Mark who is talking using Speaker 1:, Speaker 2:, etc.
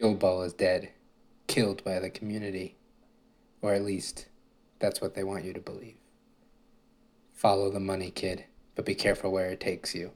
Speaker 1: Guild Ball is dead, killed by the community. Or at least, that's what they want you to believe. Follow the money, kid, but be careful where it takes you.